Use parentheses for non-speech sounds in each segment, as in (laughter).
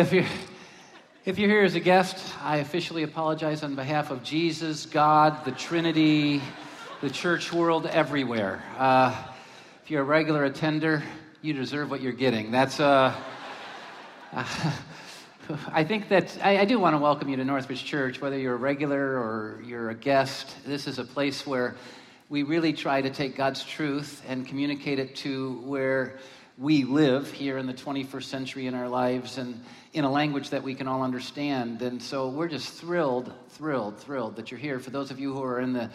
If you're, if you're here as a guest, I officially apologize on behalf of Jesus, God, the Trinity, the church world, everywhere. Uh, if you're a regular attender, you deserve what you're getting. That's uh, uh (laughs) I think that I, I, do want to welcome you to Northridge Church, whether you're a regular or you're a guest. This is a place where we really try to take God's truth and communicate it to where we live here in the 21st century in our lives and in a language that we can all understand. And so we're just thrilled, thrilled, thrilled that you're here. For those of you who are in the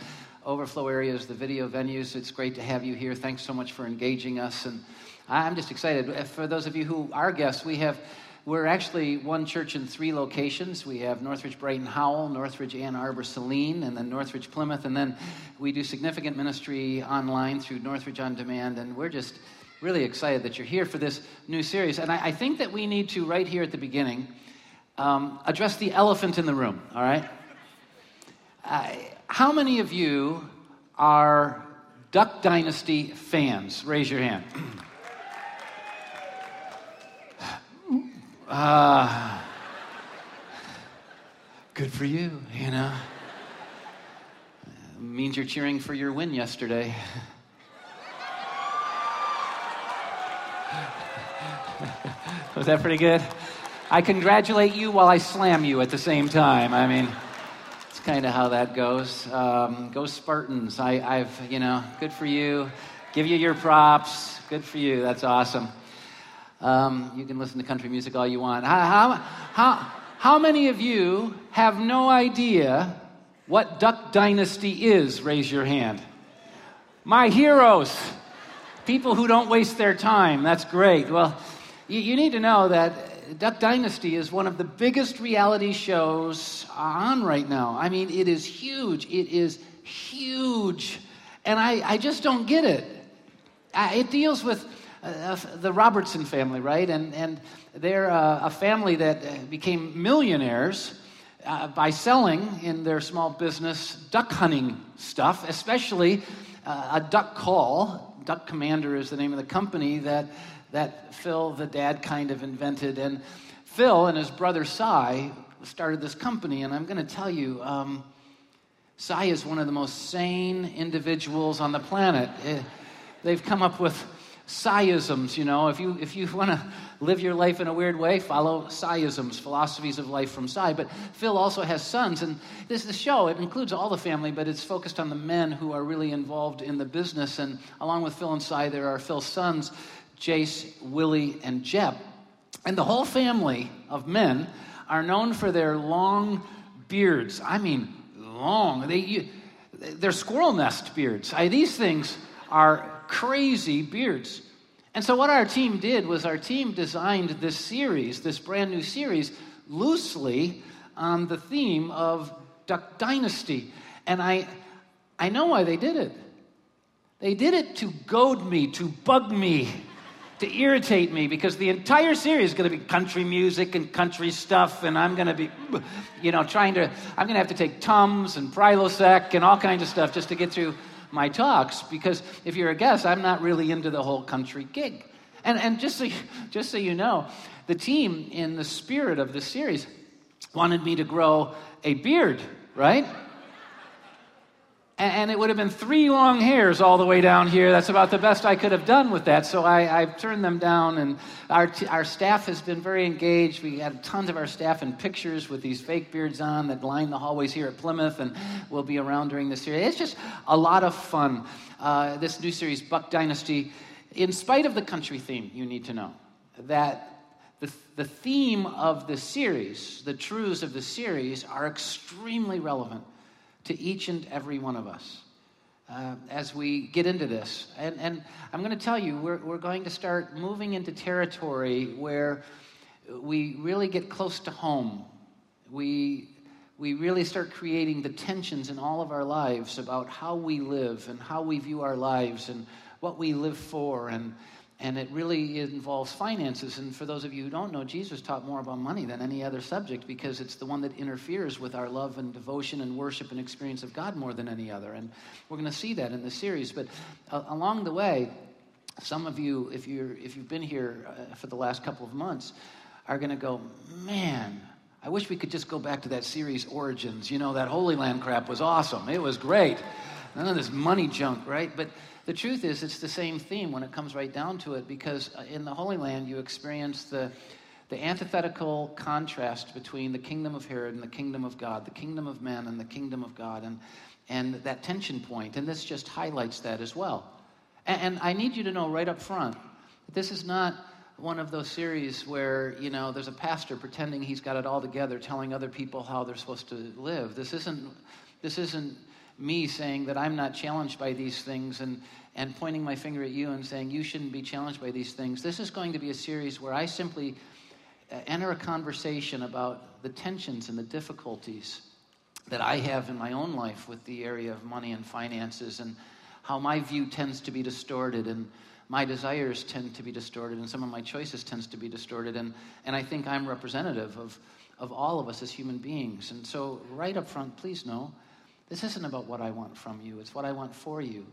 overflow areas, the video venues, it's great to have you here. Thanks so much for engaging us. And I'm just excited. Uh, for those of you who are guests, we have we're actually one church in three locations. We have Northridge Brighton Howell, Northridge Ann Arbor Saline, and then Northridge Plymouth. And then we do significant ministry online through Northridge On Demand. And we're just really excited that you're here for this new series. And I, I think that we need to, right here at the beginning, um, address the elephant in the room, all right? Uh, how many of you are Duck Dynasty fans? Raise your hand. Uh, good for you, you know. It means you're cheering for your win yesterday. (laughs) (laughs) Was that pretty good? I congratulate you while I slam you at the same time. I mean, it's kind of how that goes. Um, go Spartans. I, I've, you know, good for you. Give you your props. Good for you. That's awesome. Um, you can listen to country music all you want. How, how, how many of you have no idea what Duck Dynasty is? Raise your hand. My heroes. People who don't waste their time. That's great. Well, you, you need to know that Duck Dynasty is one of the biggest reality shows on right now. I mean, it is huge. It is huge. And I, I just don't get it. I, it deals with uh, the Robertson family, right? And, and they're uh, a family that uh, became millionaires uh, by selling in their small business duck hunting stuff, especially uh, a duck call. Duck Commander is the name of the company that, that Phil, the dad, kind of invented. And Phil and his brother Si started this company. And I'm going to tell you, um, Si is one of the most sane individuals on the planet. Eh, they've come up with Si-isms, you know, if you, if you want to live your life in a weird way, follow Si-isms, philosophies of life from Si. But Phil also has sons, and this is the show. It includes all the family, but it's focused on the men who are really involved in the business. And along with Phil and Si, there are Phil's sons, Jace, Willie, and Jeb. And the whole family of men are known for their long beards. I mean, long. They, they're squirrel nest beards. I, these things are crazy beards. And so, what our team did was our team designed this series, this brand new series, loosely on the theme of Duck Dynasty. And I, I know why they did it. They did it to goad me, to bug me, to irritate me, because the entire series is going to be country music and country stuff, and I'm going to be, you know, trying to, I'm going to have to take Tums and Prilosec and all kinds of stuff just to get through my talks because if you're a guest, I'm not really into the whole country gig. And, and just, so, just so you know, the team, in the spirit of this series, wanted me to grow a beard, right? And it would have been three long hairs all the way down here. That's about the best I could have done with that. So I, I turned them down, and our, t- our staff has been very engaged. We had tons of our staff in pictures with these fake beards on that line the hallways here at Plymouth, and we'll be around during this series. It's just a lot of fun. Uh, this new series, Buck Dynasty, in spite of the country theme, you need to know that the, the theme of the series, the truths of the series, are extremely relevant to each and every one of us uh, as we get into this. And, and I'm going to tell you, we're, we're going to start moving into territory where we really get close to home. We, we really start creating the tensions in all of our lives about how we live and how we view our lives and what we live for and, and it really involves finances. And for those of you who don't know, Jesus taught more about money than any other subject because it's the one that interferes with our love and devotion and worship and experience of God more than any other. And we're going to see that in the series. But uh, along the way, some of you, if, you're, if you've been here uh, for the last couple of months, are going to go, man, I wish we could just go back to that series, Origins. You know, that Holy Land crap was awesome. It was great. None of this money junk, right? But the truth is, it's the same theme when it comes right down to it, because uh, in the Holy Land, you experience the, the antithetical contrast between the kingdom of Herod and the kingdom of God, the kingdom of men and the kingdom of God, and, and that tension point. And this just highlights that as well. And, and I need you to know right up front that this is not one of those series where you know there's a pastor pretending he's got it all together telling other people how they're supposed to live this isn't this isn't me saying that I'm not challenged by these things and, and pointing my finger at you and saying you shouldn't be challenged by these things. This is going to be a series where I simply uh, enter a conversation about the tensions and the difficulties that I have in my own life with the area of money and finances and how my view tends to be distorted and my desires tend to be distorted and some of my choices tends to be distorted and, and I think I'm representative of, of all of us as human beings. And so right up front, please know this isn't about what I want from you, it's what I want for you.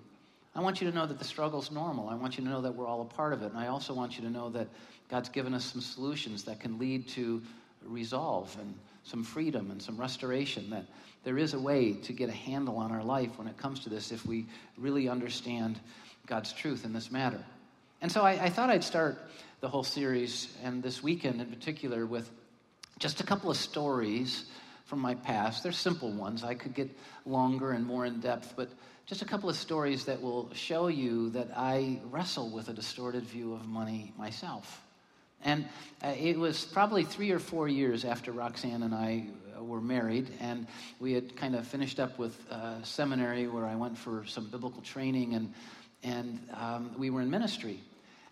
I want you to know that the struggle's normal. I want you to know that we're all a part of it. And I also want you to know that God's given us some solutions that can lead to resolve and some freedom and some restoration. That there is a way to get a handle on our life when it comes to this if we really understand God's truth in this matter. And so I, I thought I'd start the whole series, and this weekend in particular, with just a couple of stories from my past. They're simple ones. I could get longer and more in depth, but just a couple of stories that will show you that I wrestle with a distorted view of money myself. And uh, it was probably three or four years after Roxanne and I uh, were married, and we had kind of finished up with uh, seminary where I went for some biblical training, and, and um, we were in ministry.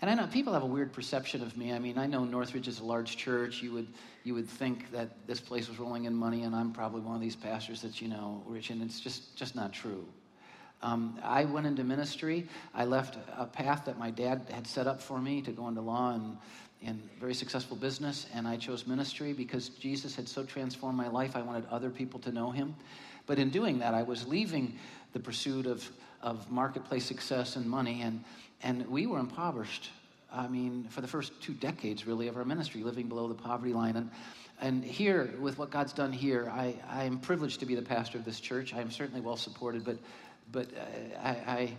And I know people have a weird perception of me. I mean, I know Northridge is a large church. You would, you would think that this place was rolling in money, and I'm probably one of these pastors that's, you know, rich, and it's just, just not true. Um, I went into ministry. I left a path that my dad had set up for me to go into law and, and very successful business, and I chose ministry because Jesus had so transformed my life. I wanted other people to know him. But in doing that, I was leaving the pursuit of, of marketplace success and money, and and we were impoverished. I mean, for the first two decades, really, of our ministry, living below the poverty line. And, and here, with what God's done here, I, I am privileged to be the pastor of this church. I am certainly well supported, but, but uh, I, I,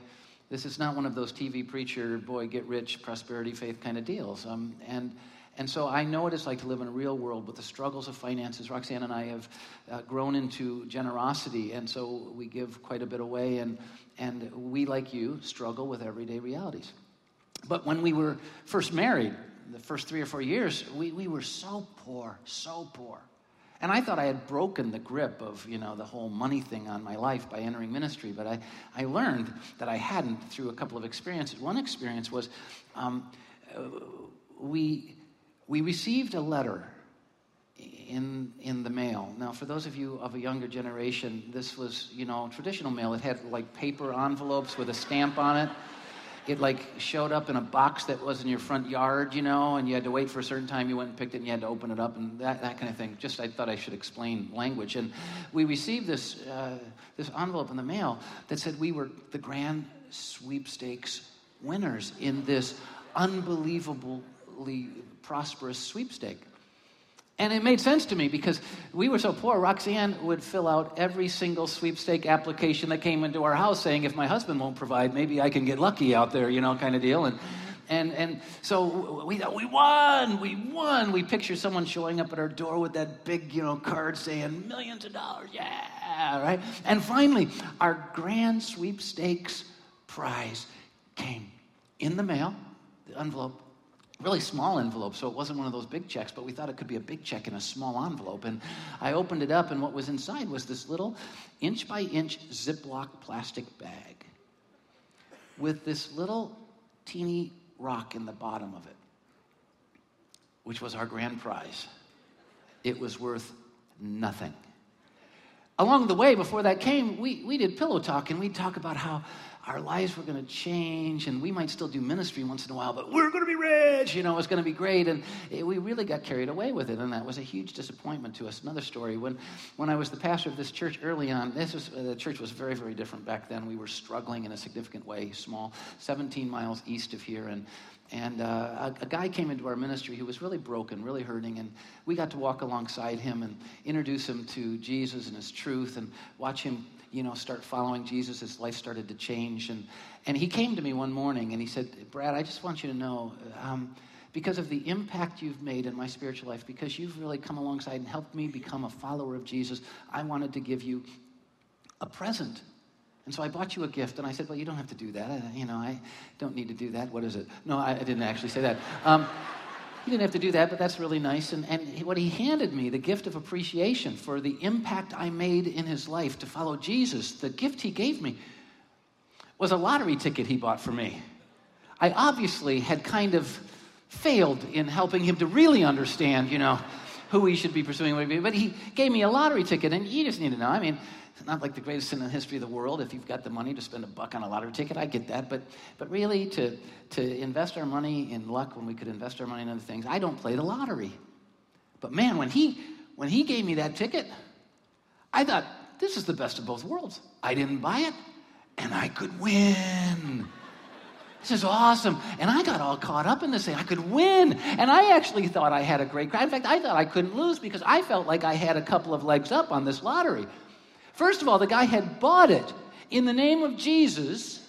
this is not one of those TV preacher, boy, get rich, prosperity, faith kind of deals. Um, and, and so I know what it's like to live in a real world with the struggles of finances. Roxanne and I have uh, grown into generosity, and so we give quite a bit away, and, and we, like you, struggle with everyday realities. But when we were first married, the first three or four years, we, we were so poor, so poor. And I thought I had broken the grip of, you know, the whole money thing on my life by entering ministry. But I, I learned that I hadn't through a couple of experiences. One experience was um, uh, we, we received a letter in, in the mail. Now, for those of you of a younger generation, this was, you know, traditional mail. It had like paper envelopes with a stamp on it. It like showed up in a box that was in your front yard, you know, and you had to wait for a certain time. You went and picked it and you had to open it up and that, that kind of thing. Just I thought I should explain language. And we received this, uh, this envelope in the mail that said we were the grand sweepstakes winners in this unbelievably prosperous sweepstake. And it made sense to me because we were so poor. Roxanne would fill out every single sweepstake application that came into our house saying, if my husband won't provide, maybe I can get lucky out there, you know, kind of deal. And, and, and so we thought, we won, we won. We picture someone showing up at our door with that big, you know, card saying, millions of dollars, yeah, right? And finally, our grand sweepstakes prize came in the mail, the envelope, really small envelope, so it wasn't one of those big checks, but we thought it could be a big check in a small envelope. And I opened it up, and what was inside was this little inch by inch Ziploc plastic bag with this little teeny rock in the bottom of it, which was our grand prize. It was worth nothing. along the way, before that came, we, we did pillow talk and we'd talk about how our lives were going to change and we might still do ministry once in a while, but we're going to be rich. You know, it's going to be great. And it, we really got carried away with it. And that was a huge disappointment to us. Another story when, when I was the pastor of this church early on, this was, the church was very, very different back then. We were struggling in a significant way, small, 17 miles east of here. And and uh, a, a, guy came into our ministry who was really broken, really hurting, and we got to walk alongside him and introduce him to Jesus and his truth and watch him you know, start following Jesus. His life started to change. And, and he came to me one morning and he said, Brad, I just want you to know, um, because of the impact you've made in my spiritual life, because you've really come alongside and helped me become a follower of Jesus, I wanted to give you a present. And so I bought you a gift, and I said, Well, you don't have to do that. I, you know, I don't need to do that. What is it? No, I, I didn't actually say that. Um, he didn't have to do that, but that's really nice. And, and what he handed me, the gift of appreciation for the impact I made in his life to follow Jesus, the gift he gave me was a lottery ticket he bought for me. I obviously had kind of failed in helping him to really understand, you know, who he should be pursuing. But he gave me a lottery ticket, and you just need to know. I mean, not like the greatest sin in the history of the world. If you've got the money to spend a buck on a lottery ticket, I get that. But, but really, to, to invest our money in luck when we could invest our money in other things, I don't play the lottery. But man, when he, when he gave me that ticket, I thought, this is the best of both worlds. I didn't buy it, and I could win. This is awesome. And I got all caught up in this thing. I could win. And I actually thought I had a great crowd. In fact, I thought I couldn't lose because I felt like I had a couple of legs up on this lottery. First of all, the guy had bought it in the name of Jesus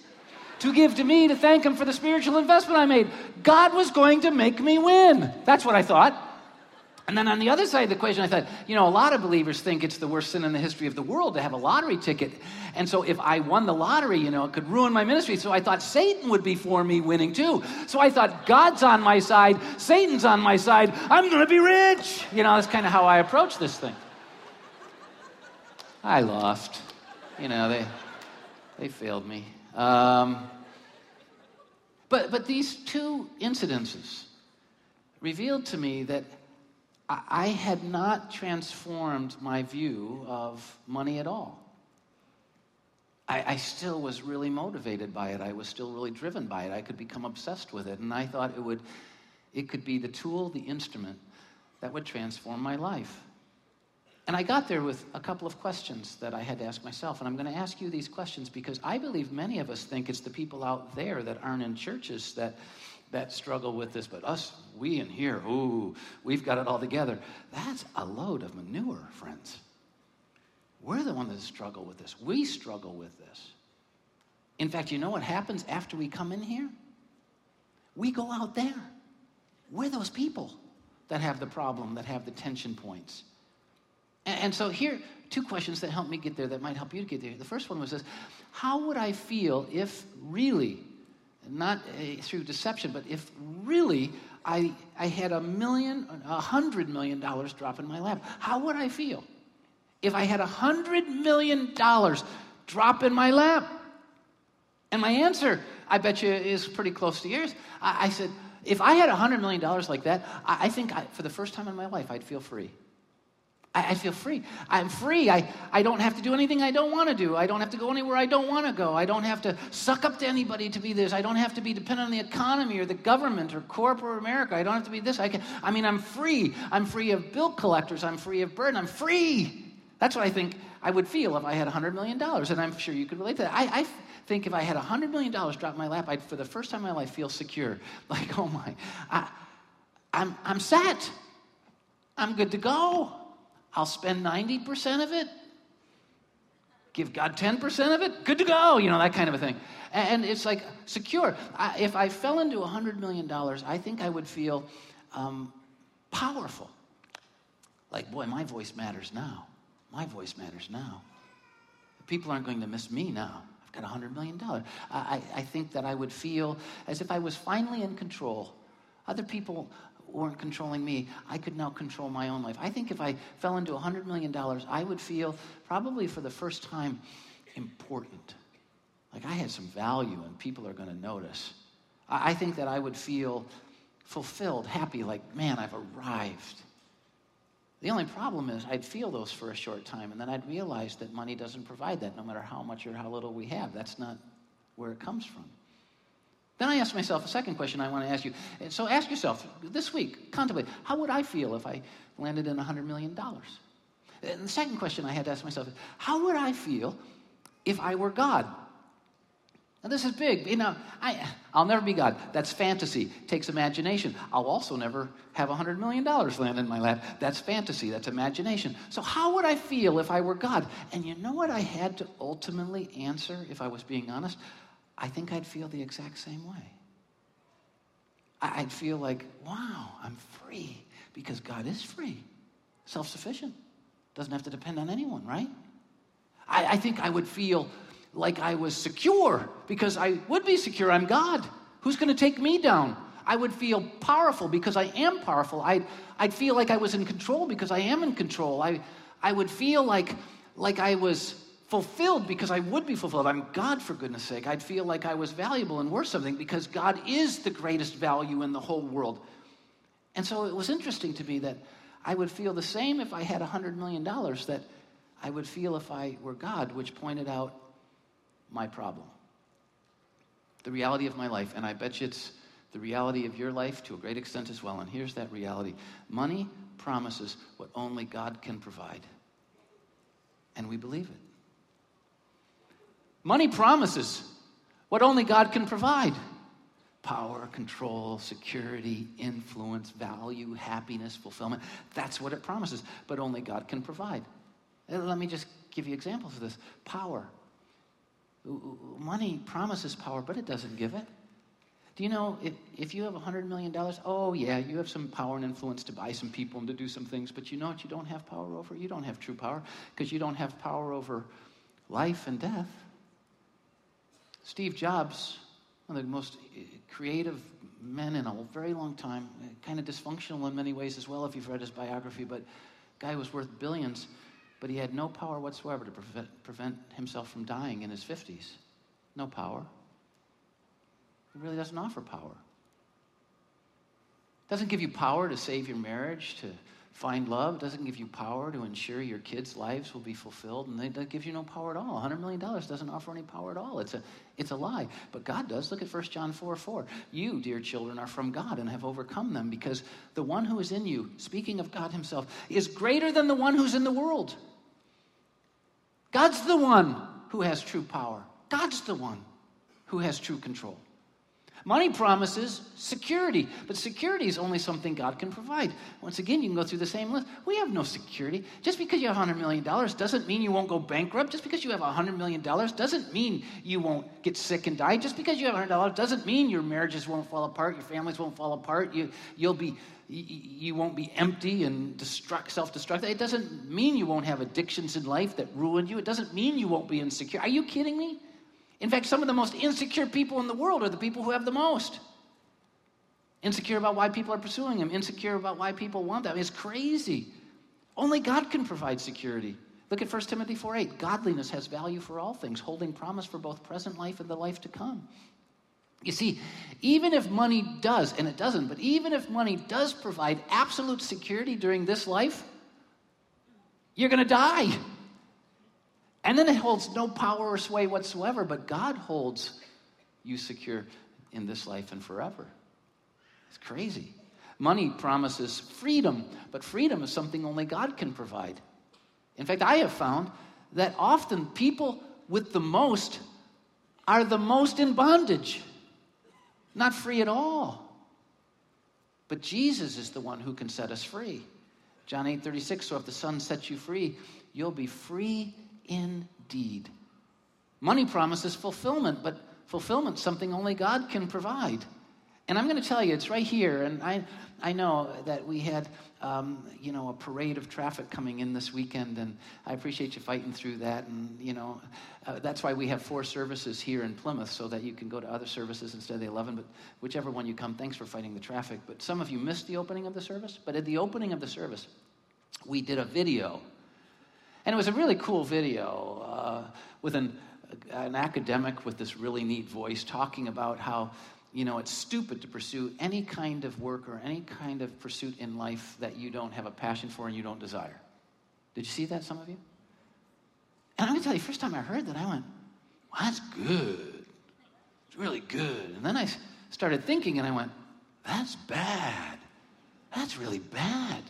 to give to me to thank him for the spiritual investment I made. God was going to make me win. That's what I thought. And then on the other side of the equation, I thought, you know, a lot of believers think it's the worst sin in the history of the world to have a lottery ticket. And so if I won the lottery, you know, it could ruin my ministry. So I thought Satan would be for me winning too. So I thought God's on my side, Satan's on my side, I'm going to be rich. You know, that's kind of how I approach this thing. I lost. You know, they, they failed me. Um, but, but these two incidences revealed to me that I had not transformed my view of money at all. I, I, still was really motivated by it. I was still really driven by it. I could become obsessed with it. And I thought it would, it could be the tool, the instrument that would transform my life. And I got there with a couple of questions that I had to ask myself. And I'm going to ask you these questions because I believe many of us think it's the people out there that aren't in churches that, that struggle with this. But us, we in here, ooh, we've got it all together. That's a load of manure, friends. We're the ones that struggle with this. We struggle with this. In fact, you know what happens after we come in here? We go out there. We're those people that have the problem, that have the tension points. And, so here, two questions that help me get there that might help you to get there. The first one was this How would I feel if really, not uh, through deception, but if really I, I had a million, a hundred million dollars drop in my lap? How would I feel if I had a hundred million dollars drop in my lap? And my answer, I bet you, is pretty close to yours. I, I said, if I had a $100 million like that, I, I think I, for the first time in my life, I'd feel free. I, I feel free. I'm free. I, I don't have to do anything I don't want to do. I don't have to go anywhere I don't want to go. I don't have to suck up to anybody to be this. I don't have to be dependent on the economy or the government or corporate America. I don't have to be this. I can. I mean, I'm free. I'm free of bill collectors. I'm free of burden. I'm free. That's what I think I would feel if I had $100 million. And I'm sure you could relate to that. I, I think if I had $100 million drop my lap, I'd, for the first time in my life, feel secure. (laughs) Like, oh my, I, I'm, I'm set. I'm good to go. I'll spend 90% of it, give God 10% of it, good to go, you know, that kind of a thing. And it's like secure. I, if I fell into $100 million, I think I would feel um, powerful. Like, boy, my voice matters now. My voice matters now. People aren't going to miss me now. I've got $100 million. I, I think that I would feel as if I was finally in control. Other people weren't controlling me, I could now control my own life. I think if I fell into $100 million, I would feel probably for the first time important. Like I had some value and people are going to notice. I think that I would feel fulfilled, happy, like, man, I've arrived. The only problem is I'd feel those for a short time, and then I'd realize that money doesn't provide that, no matter how much or how little we have. That's not where it comes from. Then I asked myself a second question I want to ask you. So ask yourself this week, contemplate, how would I feel if I landed in $100 million? And the second question I had to ask myself is, how would I feel if I were God? Now, this is big. You know, I, I'll never be God. That's fantasy. takes imagination. I'll also never have $100 million land in my lap. That's fantasy. That's imagination. So, how would I feel if I were God? And you know what I had to ultimately answer if I was being honest? I think I'd feel the exact same way. I'd feel like, wow, I'm free because God is free, self sufficient, doesn't have to depend on anyone, right? I, I think I would feel like I was secure because I would be secure. I'm God. Who's going to take me down? I would feel powerful because I am powerful. I'd, I'd feel like I was in control because I am in control. I, I would feel like, like I was fulfilled because I would be fulfilled. I'm God, for goodness sake. I'd feel like I was valuable and worth something because God is the greatest value in the whole world. And so it was interesting to me that I would feel the same if I had $100 million that I would feel if I were God, which pointed out my problem. The reality of my life. And I bet you it's the reality of your life to a great extent as well. And here's that reality money promises what only God can provide. And we believe it. Money promises what only God can provide power, control, security, influence, value, happiness, fulfillment. That's what it promises, but only God can provide. Uh, let me just give you examples of this power. Money promises power, but it doesn't give it. Do you know if, if you have $100 million, Oh yeah, you have some power and influence to buy some people and to do some things, but you know what you don't have power over? You don't have true power because you don't have power over life and death. Steve Jobs, one of the most eh, creative men in a very long time, eh, kind of dysfunctional in many ways as well, if you've read his biography, but guy was worth billions but he had no power whatsoever to prevent, prevent himself from dying in his 50s. No power. He really doesn't offer power. Doesn't give you power to save your marriage, to find love. Doesn't give you power to ensure your kids' lives will be fulfilled. And that gives you no power at all. $100 million doesn't offer any power at all. It's a, it's a lie. But God does. Look at 1 John 4 4. You, dear children, are from God and have overcome them because the one who is in you, speaking of God himself, is greater than the one who's in the world. God's the one who has true power. God's the one who has true control. Money promises security, but security is only something God can provide. Once again, you can go through the same list. We have no security. Just because you have $100 million doesn't mean you won't go bankrupt. Just because you have $100 million doesn't mean you won't get sick and die. Just because you have $100 doesn't mean your marriages won't fall apart, your families won't fall apart, you, you'll be you won't be empty and destruct, self-destructive. It doesn't mean you won't have addictions in life that ruin you. It doesn't mean you won't be insecure. Are you kidding me? In fact, some of the most insecure people in the world are the people who have the most. Insecure about why people are pursuing them, insecure about why people want them. It's crazy. Only God can provide security. Look at 1 Timothy 4 8. Godliness has value for all things, holding promise for both present life and the life to come. You see, even if money does, and it doesn't, but even if money does provide absolute security during this life, you're going to die. And then it holds no power or sway whatsoever, but God holds you secure in this life and forever. It's crazy. Money promises freedom, but freedom is something only God can provide. In fact, I have found that often people with the most are the most in bondage, not free at all. But Jesus is the one who can set us free. John 8 36, so if the Son sets you free, you'll be free indeed. Money promises fulfillment, but fulfillment something only God can provide. And I'm going to tell you, it's right here. And I, I know that we had, um, you know, a parade of traffic coming in this weekend, and I appreciate you fighting through that. And you know, uh, that's why we have four services here in Plymouth, so that you can go to other services instead of the 11. But whichever one you come, thanks for fighting the traffic. But some of you missed the opening of the service. But at the opening of the service, we did a video and it was a really cool video uh, with an, an academic with this really neat voice talking about how you know, it's stupid to pursue any kind of work or any kind of pursuit in life that you don't have a passion for and you don't desire. Did you see that, some of you? And I'm going to tell you, first time I heard that, I went, well, that's good. It's really good. And then I started thinking and I went, that's bad. That's really bad.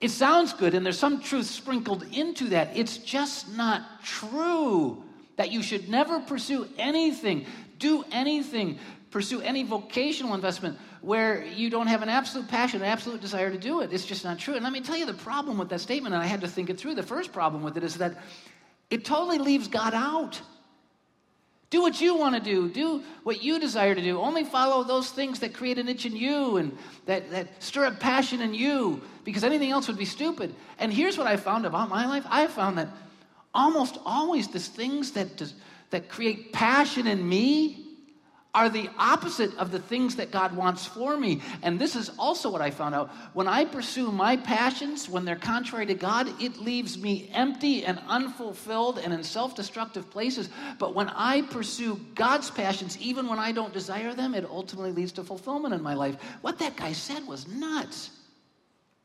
It sounds good and there's some truth sprinkled into that. It's just not true that you should never pursue anything, do anything, pursue any vocational investment where you don't have an absolute passion, an absolute desire to do it. It's just not true. And let me tell you the problem with that statement, and I had to think it through. The first problem with it is that it totally leaves God out. Do what you want to do. Do what you desire to do. Only follow those things that create an itch in you and that, that stir up passion in you because anything else would be stupid. And here's what I found about my life I found that almost always the things that, that create passion in me are the opposite of the things that God wants for me. And this is also what I found out. When I pursue my passions, when they're contrary to God, it leaves me empty and unfulfilled and in self destructive places. But when I pursue God's passions, even when I don't desire them, it ultimately leads to fulfillment in my life. What that guy said was nuts.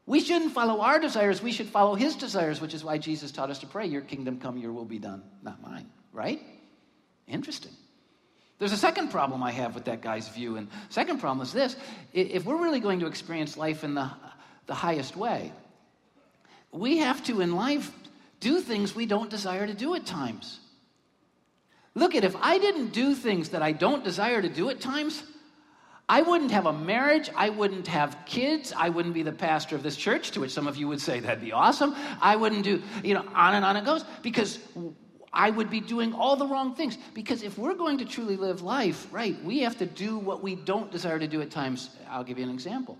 We shouldn't follow our desires, we should follow his desires, which is why Jesus taught us to pray, Your kingdom come, your will be done, not mine, right? Interesting. There's a second problem I have with that guy's view. And second problem is this if we're really going to experience life in the, the highest way, we have to, in life, do things we don't desire to do at times. Look at if I didn't do things that I don't desire to do at times, I wouldn't have a marriage. I wouldn't have kids. I wouldn't be the pastor of this church, to which some of you would say that'd be awesome. I wouldn't do, you know, on and on it goes. Because I would be doing all the wrong things. Because if we're going to truly live life, right, we have to do what we don't desire to do at times. I'll give you an example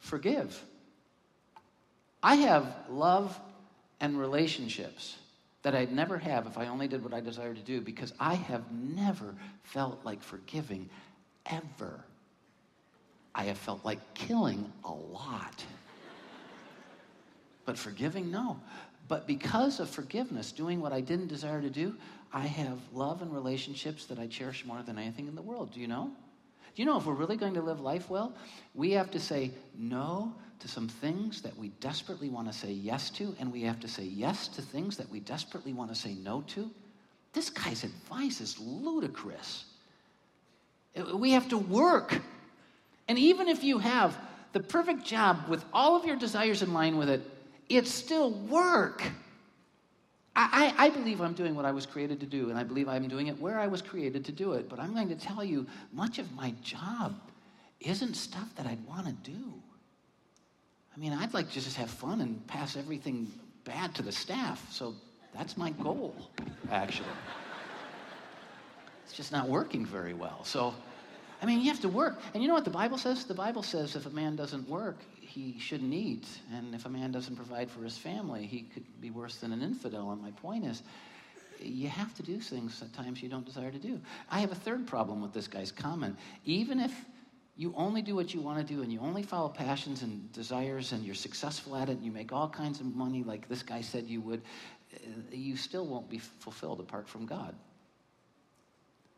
forgive. I have love and relationships that I'd never have if I only did what I desire to do because I have never felt like forgiving ever. I have felt like killing a lot. But forgiving, no. But because of forgiveness, doing what I didn't desire to do, I have love and relationships that I cherish more than anything in the world. Do you know? Do you know if we're really going to live life well, we have to say no to some things that we desperately want to say yes to, and we have to say yes to things that we desperately want to say no to? This guy's advice is ludicrous. Uh, we have to work. And even if you have the perfect job with all of your desires in line with it, it's still work. I, I, believe I'm doing what I was created to do, and I believe I'm doing it where I was created to do it. But I'm going to tell you, much of my job isn't stuff that I'd want to do. I mean, I'd like to just have fun and pass everything bad to the staff. So that's my goal, actually. it's just not working very well. So, I mean, you have to work. And you know what the Bible says? The Bible says if a man doesn't work, he shouldn't eat. And if a man doesn't provide for his family, he could be worse than an infidel. And my point is, you have to do things at times you don't desire to do. I have a third problem with this guy's comment. Even if you only do what you want to do and you only follow passions and desires and you're successful at it and you make all kinds of money like this guy said you would, uh, you still won't be fulfilled apart from God.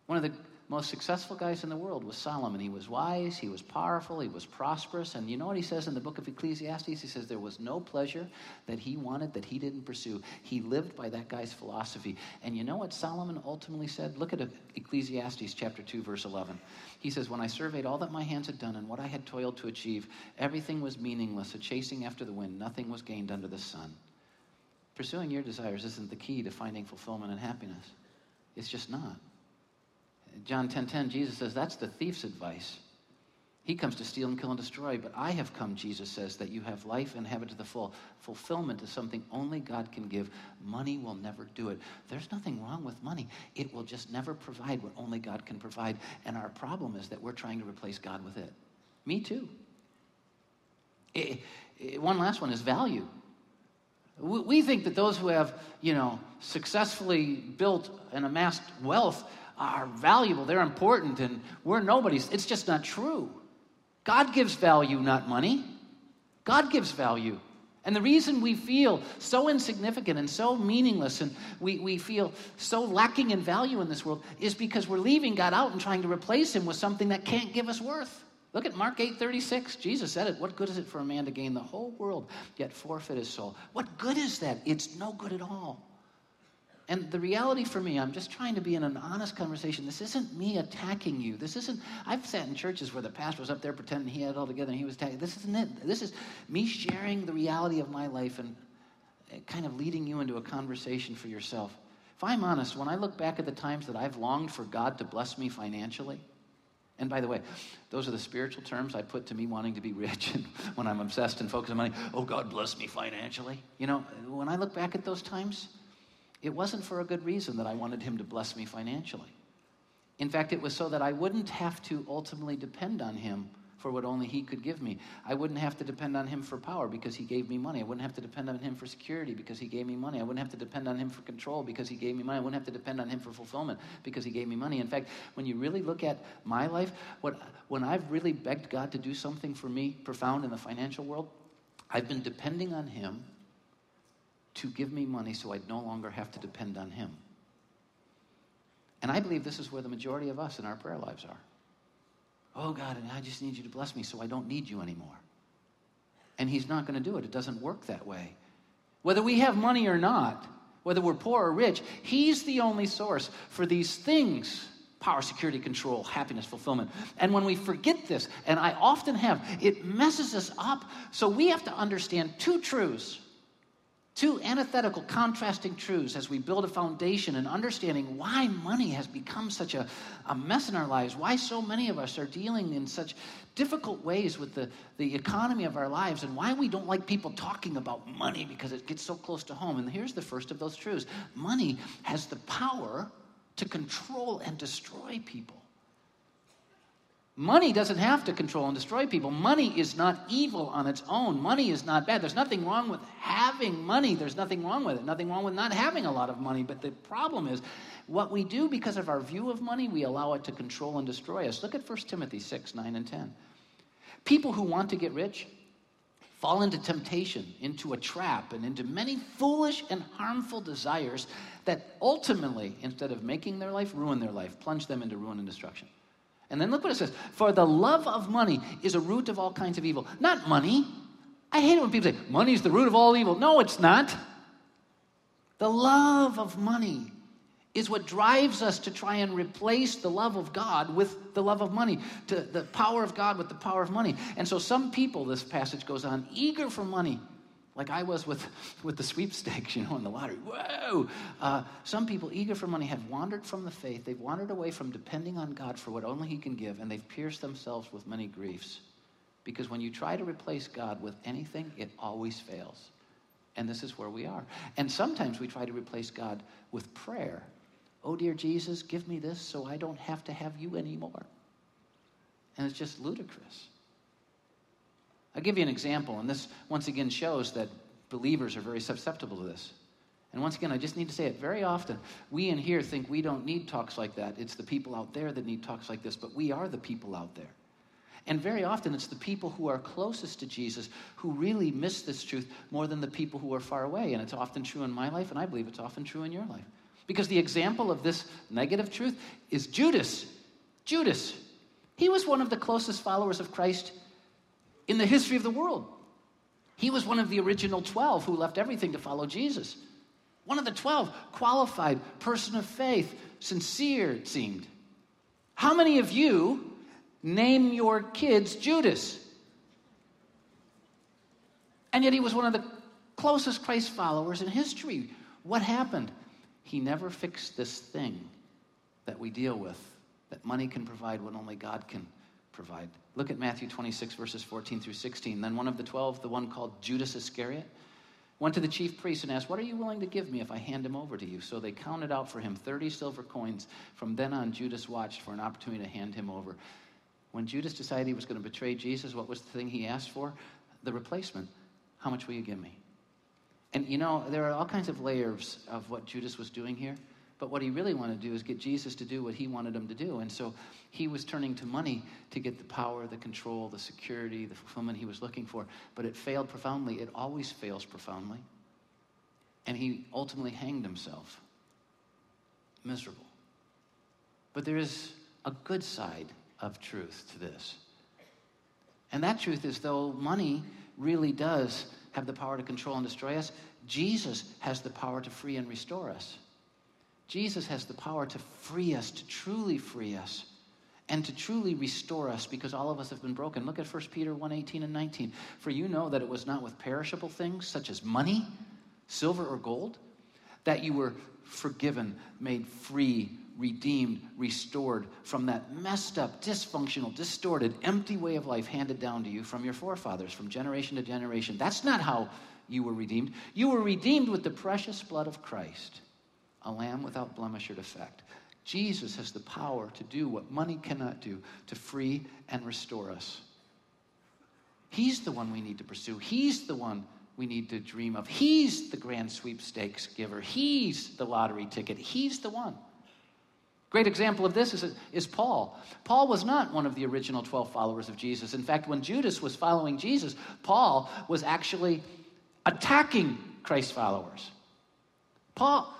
One of the most successful guys in the world was Solomon. He was wise, he was powerful, he was prosperous. And you know what he says in the book of Ecclesiastes? He says there was no pleasure that he wanted that he didn't pursue. He lived by that guy's philosophy. And you know what Solomon ultimately said? Look at Ecclesiastes chapter 2 verse 11. He says, "When I surveyed all that my hands had done and what I had toiled to achieve, everything was meaningless, a chasing after the wind. Nothing was gained under the sun." Pursuing your desires isn't the key to finding fulfillment and happiness. It's just not. John 10:10, 10, 10, Jesus says that's the thief's advice. He comes to steal and kill and destroy, but I have come, Jesus says, that you have life and have it to the full. Fulfillment is something only God can give. Money will never do it. There's nothing wrong with money. It will just never provide what only God can provide. And our problem is that we're trying to replace God with it. Me too. It, it, one last one is value. We, we think that those who have, you know, successfully built and amassed wealth are valuable, they're important, and we're nobodies. It's just not true. God gives value, not money. God gives value. And the reason we feel so insignificant and so meaningless and we, we feel so lacking in value in this world is because we're leaving God out and trying to replace him with something that can't give us worth. Look at Mark 8 36. Jesus said it. What good is it for a man to gain the whole world, yet forfeit his soul? What good is that? It's no good at all. And the reality for me, I'm just trying to be in an honest conversation. This isn't me attacking you. This isn't, I've sat in churches where the pastor was up there pretending he had it all together and he was attacking. This isn't it. This is me sharing the reality of my life and uh, kind of leading you into a conversation for yourself. If I'm honest, when I look back at the times that I've longed for God to bless me financially, and by the way, those are the spiritual terms I put to me wanting to be rich and (laughs) when I'm obsessed and focused on money. Oh, God bless me financially. You know, when I look back at those times, it wasn't for a good reason that I wanted him to bless me financially. In fact, it was so that I wouldn't have to ultimately depend on him for what only he could give me. I wouldn't have to depend on him for power because he gave me money. I wouldn't have to depend on him for security because he gave me money. I wouldn't have to depend on him for control because he gave me money. I wouldn't have to depend on him for fulfillment because he gave me money. In fact, when you really look at my life, what, when I've really begged God to do something for me profound in the financial world, I've been depending on him to give me money so I'd no longer have to depend on Him. And I believe this is where the majority of us in our prayer lives are. Oh, God, I just need you to bless me so I don't need you anymore. And He's not going to do it. It doesn't work that way. Whether we have money or not, whether we're poor or rich, He's the only source for these things power, security, control, happiness, fulfillment. And when we forget this, and I often have, it messes us up. So we have to understand two truths Two antithetical, contrasting truths as we build a foundation and understanding why money has become such a, a mess in our lives, why so many of us are dealing in such difficult ways with the, the economy of our lives, and why we don't like people talking about money because it gets so close to home. And here's the first of those truths money has the power to control and destroy people. Money doesn't have to control and destroy people. Money is not evil on its own. Money is not bad. There's nothing wrong with having money. There's nothing wrong with it. Nothing wrong with not having a lot of money. But the problem is what we do because of our view of money, we allow it to control and destroy us. Look at 1 Timothy 6, 9, and 10. People who want to get rich fall into temptation, into a trap, and into many foolish and harmful desires that ultimately, instead of making their life, ruin their life, plunge them into ruin and destruction. And then look what it says For the love of money is a root of all kinds of evil. Not money. I hate it when people say, money is the root of all evil. No, it's not. The love of money is what drives us to try and replace the love of God with the love of money, to the power of God with the power of money. And so some people, this passage goes on, eager for money, like I was with, (laughs) with the sweepstakes, (laughs) you know, in the lottery. Whoa! Uh, some people, eager for money, have wandered from the faith. They've wandered away from depending on God for what only He can give, and they've pierced themselves with many griefs. Because when you try to replace God with anything, it always fails. And this is where we are. And sometimes we try to replace God with prayer. Oh, dear Jesus, give me this so I don't have to have you anymore. And it's just ludicrous. I'll give you an example, and this once again shows that believers are very susceptible to this. And once again, I just need to say it very often. We in here think we don't need talks like that. It's the people out there that need talks like this, but we are the people out there. And very often, it's the people who are closest to Jesus who really miss this truth more than the people who are far away. And it's often true in my life, and I believe it's often true in your life. Because the example of this negative truth is Judas. Judas. He was one of the closest followers of Christ in the history of the world. He was one of the original 12 who left everything to follow Jesus. One of the 12, qualified, person of faith, sincere, it seemed. How many of you name your kids Judas? And yet he was one of the closest Christ followers in history. What happened? He never fixed this thing that we deal with, that money can provide what only God can provide. Look at Matthew 26, verses 14 through 16. Then one of the twelve, the one called Judas Iscariot, went to the chief priests and asked, What are you willing to give me if I hand him over to you? So they counted out for him 30 silver coins. From then on, Judas watched for an opportunity to hand him over. When Judas decided he was going to betray Jesus, what was the thing he asked for? The replacement. How much will you give me? And you know, there are all kinds of layers of what Judas was doing here. But what he really wanted to do is get Jesus to do what he wanted him to do. And so he was turning to money to get the power, the control, the security, the fulfillment he was looking for. But it failed profoundly. It always fails profoundly. And he ultimately hanged himself. Miserable. But there is a good side of truth to this. And that truth is though money really does have the power to control and destroy us, Jesus has the power to free and restore us. Jesus has the power to free us, to truly free us, and to truly restore us because all of us have been broken. Look at 1 Peter 1 18 and 19. For you know that it was not with perishable things such as money, silver, or gold that you were forgiven, made free redeemed, restored from that messed up, dysfunctional, distorted, empty way of life handed down to you from your forefathers, from generation to generation. That's not how you were redeemed. You were redeemed with the precious blood of Christ, a lamb without blemish or defect. Jesus has the power to do what money cannot do, to free and restore us. He's the one we need to pursue. He's the one we need to dream of. He's the grand sweepstakes giver. He's the lottery ticket. He's the one. Great example of this is, is Paul. Paul was not one of the original 12 followers of Jesus. In fact, when Judas was following Jesus, Paul was actually attacking Christ's followers. Paul,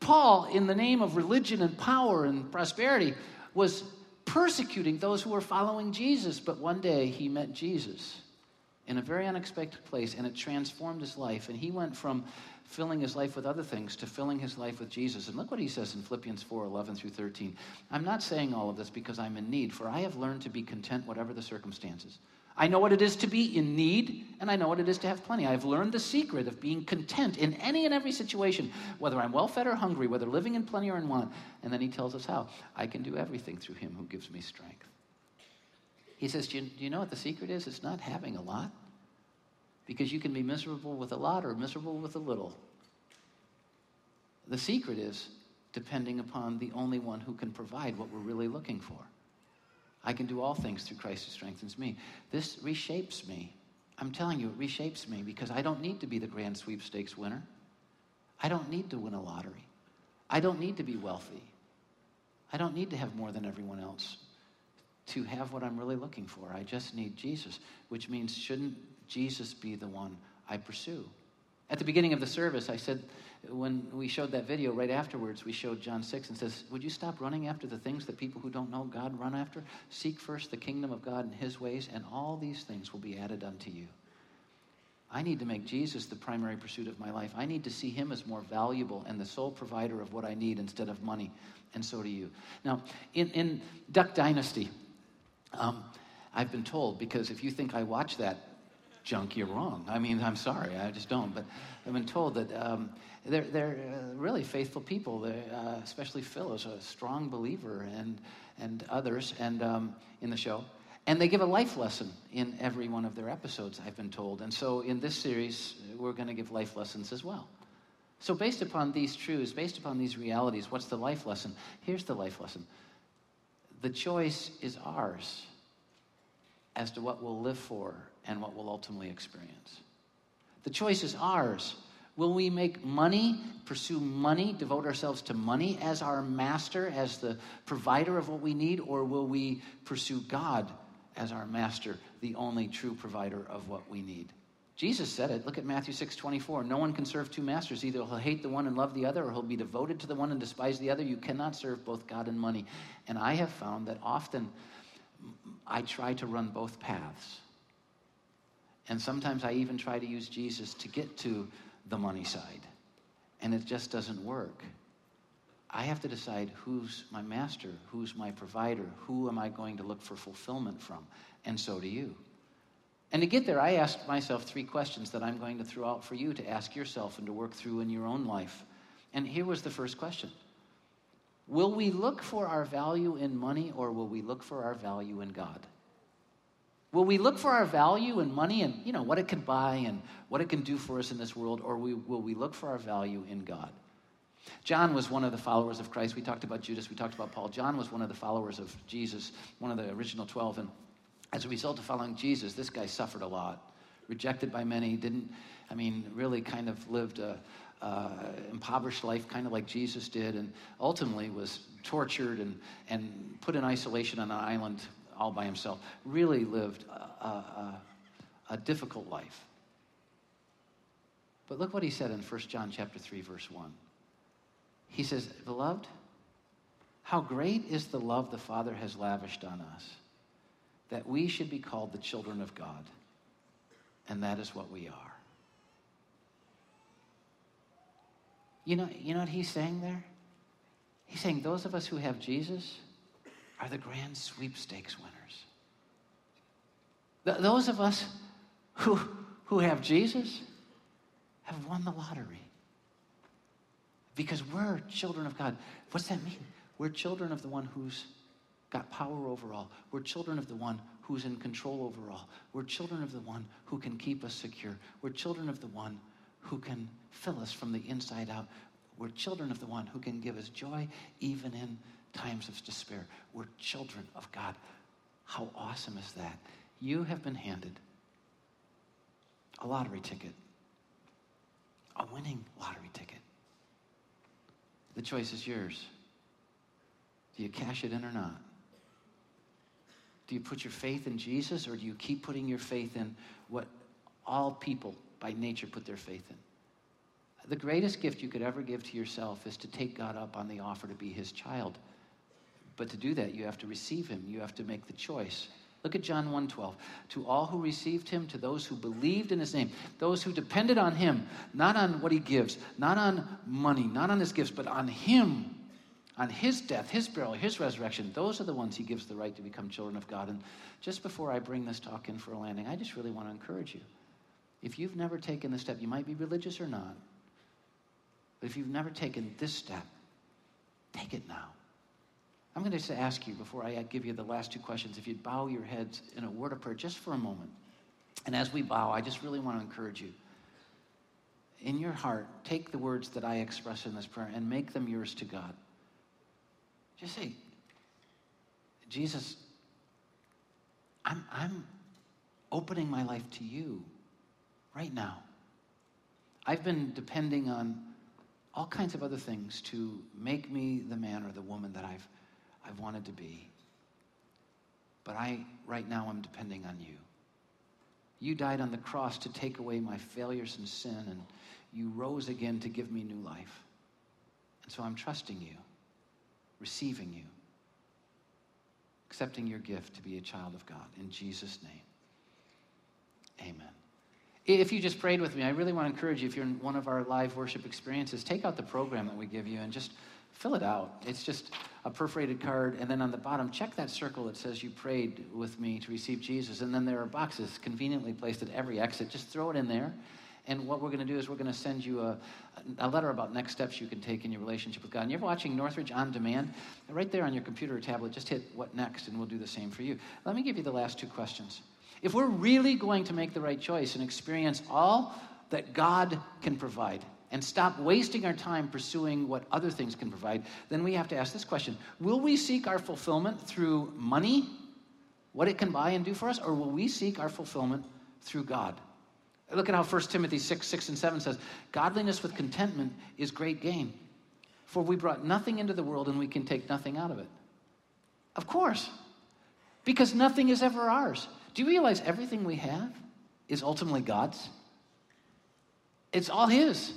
Paul, in the name of religion and power and prosperity, was persecuting those who were following Jesus. But one day he met Jesus in a very unexpected place, and it transformed his life. And he went from filling his life with other things to filling his life with Jesus. And look what he says in Philippians 4 11 through 13. I'm not saying all of this because I'm in need, for I have learned to be content whatever the circumstances. I know what it is to be in need, and I know what it is to have plenty. I've learned the secret of being content in any and every situation, whether I'm well fed or hungry, whether living in plenty or in want. And then he tells us how. I can do everything through him who gives me strength. He says, do you, do you know what the secret is? It's not having a lot. Because you can be miserable with a lot or miserable with a little. The secret is depending upon the only one who can provide what we're really looking for. I can do all things through Christ who strengthens me. This reshapes me. I'm telling you, it reshapes me because I don't need to be the grand sweepstakes winner. I don't need to win a lottery. I don't need to be wealthy. I don't need to have more than everyone else to have what I'm really looking for. I just need Jesus, which means shouldn't Jesus be the one I pursue. At the beginning of the service, I said, when we showed that video right afterwards, we showed John 6 and says, Would you stop running after the things that people who don't know God run after? Seek first the kingdom of God and his ways, and all these things will be added unto you. I need to make Jesus the primary pursuit of my life. I need to see him as more valuable and the sole provider of what I need instead of money, and so do you. Now, in, in Duck Dynasty, um, I've been told, because if you think I watch that junk, you're wrong. I mean, I'm sorry, I just don't. But I've been told that um, they're, they're uh, really faithful people, uh, especially Phil is a strong believer and, and others and, um, in the show. And they give a life lesson in every one of their episodes, I've been told. And so in this series, we're going to give life lessons as well. So, based upon these truths, based upon these realities, what's the life lesson? Here's the life lesson the choice is ours as to what we'll live for and what we'll ultimately experience. The choice is ours. Will we make money, pursue money, devote ourselves to money as our master, as the provider of what we need, or will we pursue God as our master, the only true provider of what we need? Jesus said it. Look at Matthew 6 24. No one can serve two masters. Either he'll hate the one and love the other, or he'll be devoted to the one and despise the other. You cannot serve both God and money. And I have found that often I try to run both paths. And sometimes I even try to use Jesus to get to the money side. And it just doesn't work. I have to decide who's my master, who's my provider, who am I going to look for fulfillment from, and so do you. And to get there, I asked myself three questions that I'm going to throw out for you to ask yourself and to work through in your own life. And here was the first question Will we look for our value in money or will we look for our value in God? Will we look for our value in money and you know what it can buy and what it can do for us in this world, or we, will we look for our value in God? John was one of the followers of Christ. We talked about Judas, we talked about Paul. John was one of the followers of Jesus, one of the original 12. And as a result of following Jesus, this guy suffered a lot rejected by many, didn't, I mean, really kind of lived a, impoverished life, kind of like Jesus did, and ultimately was tortured and, and put in isolation on an island all by himself. Really lived a, a, a difficult life. But look what he said in 1 John chapter 3, verse 1. He says, Beloved, how great is the love the Father has lavished on us, that we should be called the children of God. And that is what we are. You know, you know what he's saying there? He's saying those of us who have Jesus are the grand sweepstakes winners. Th- those of us who, who have Jesus have won the lottery. Because we're children of God. What's that mean? We're children of the one who's got power over all. We're children of the one who's in control over all. We're children of the one who can keep us secure. We're children of the one who can fill us from the inside out. We're children of the one who can give us joy even in times of despair. We're children of God. How awesome is that? You have been handed a lottery ticket, a winning lottery ticket. The choice is yours. Do you cash it in or not? Do you put your faith in Jesus or do you keep putting your faith in what all people by nature put their faith in? The greatest gift you could ever give to yourself is to take God up on the offer to be his child. But to do that, you have to receive him. You have to make the choice. Look at John 1:12. To all who received him, to those who believed in his name, those who depended on him, not on what he gives, not on money, not on his gifts, but on him, on his death, his burial, his resurrection, those are the ones he gives the right to become children of God. And just before I bring this talk in for a landing, I just really want to encourage you. If you've never taken the step, you might be religious or not, but if you've never taken this step, take it now. I'm going to just ask you before I give you the last two questions if you'd bow your heads in a word of prayer just for a moment. And as we bow, I just really want to encourage you. In your heart, take the words that I express in this prayer and make them yours to God. Just say, Jesus, I'm, I'm opening my life to you right now. I've been depending on all kinds of other things to make me the man or the woman that I've, I've wanted to be. But I, right now, I'm depending on you. You died on the cross to take away my failures and sin, and you rose again to give me new life. And so I'm trusting you, receiving you, accepting your gift to be a child of God. In Jesus' name, amen. If you just prayed with me, I really want to encourage you, if you're in one of our live worship experiences, take out the program that we give you and just fill it out. It's just a perforated card, and then on the bottom, check that circle that says you prayed with me to receive Jesus. And then there are boxes conveniently placed at every exit. Just throw it in there. And what we're going to do is we're going to send you a, a letter about next steps you can take in your relationship with God. And you're watching Northridge on demand, right there on your computer or tablet, just hit what next, and we'll do the same for you. Let me give you the last two questions. If we're really going to make the right choice and experience all that God can provide and stop wasting our time pursuing what other things can provide, then we have to ask this question Will we seek our fulfillment through money, what it can buy and do for us, or will we seek our fulfillment through God? Look at how 1 Timothy 6, 6 and 7 says, Godliness with contentment is great gain. For we brought nothing into the world and we can take nothing out of it. Of course, because nothing is ever ours. Do you realize everything we have is ultimately God's? It's all His.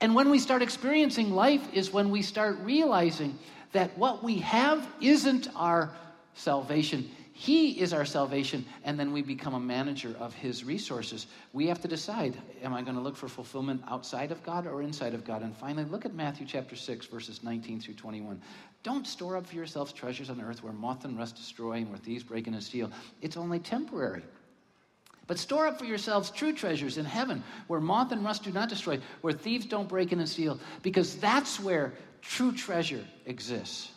And when we start experiencing life, is when we start realizing that what we have isn't our salvation. He is our salvation, and then we become a manager of His resources. We have to decide am I going to look for fulfillment outside of God or inside of God? And finally, look at Matthew chapter 6, verses 19 through 21. Don't store up for yourselves treasures on earth where moth and rust destroy and where thieves break in and steal. It's only temporary. But store up for yourselves true treasures in heaven where moth and rust do not destroy, where thieves don't break in and steal, because that's where true treasure exists.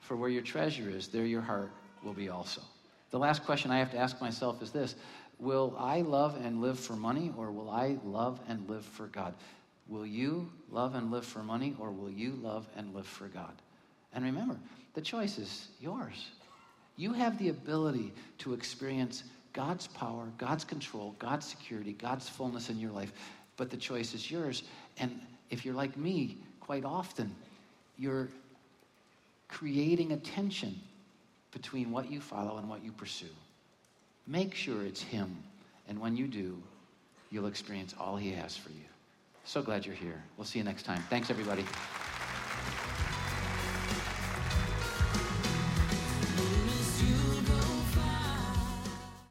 For where your treasure is, there your heart will be also. The last question I have to ask myself is this Will I love and live for money, or will I love and live for God? Will you love and live for money, or will you love and live for God? And remember, the choice is yours. You have the ability to experience God's power, God's control, God's security, God's fullness in your life. But the choice is yours. And if you're like me, quite often, you're creating a tension between what you follow and what you pursue. Make sure it's Him. And when you do, you'll experience all He has for you. So glad you're here. We'll see you next time. Thanks, everybody.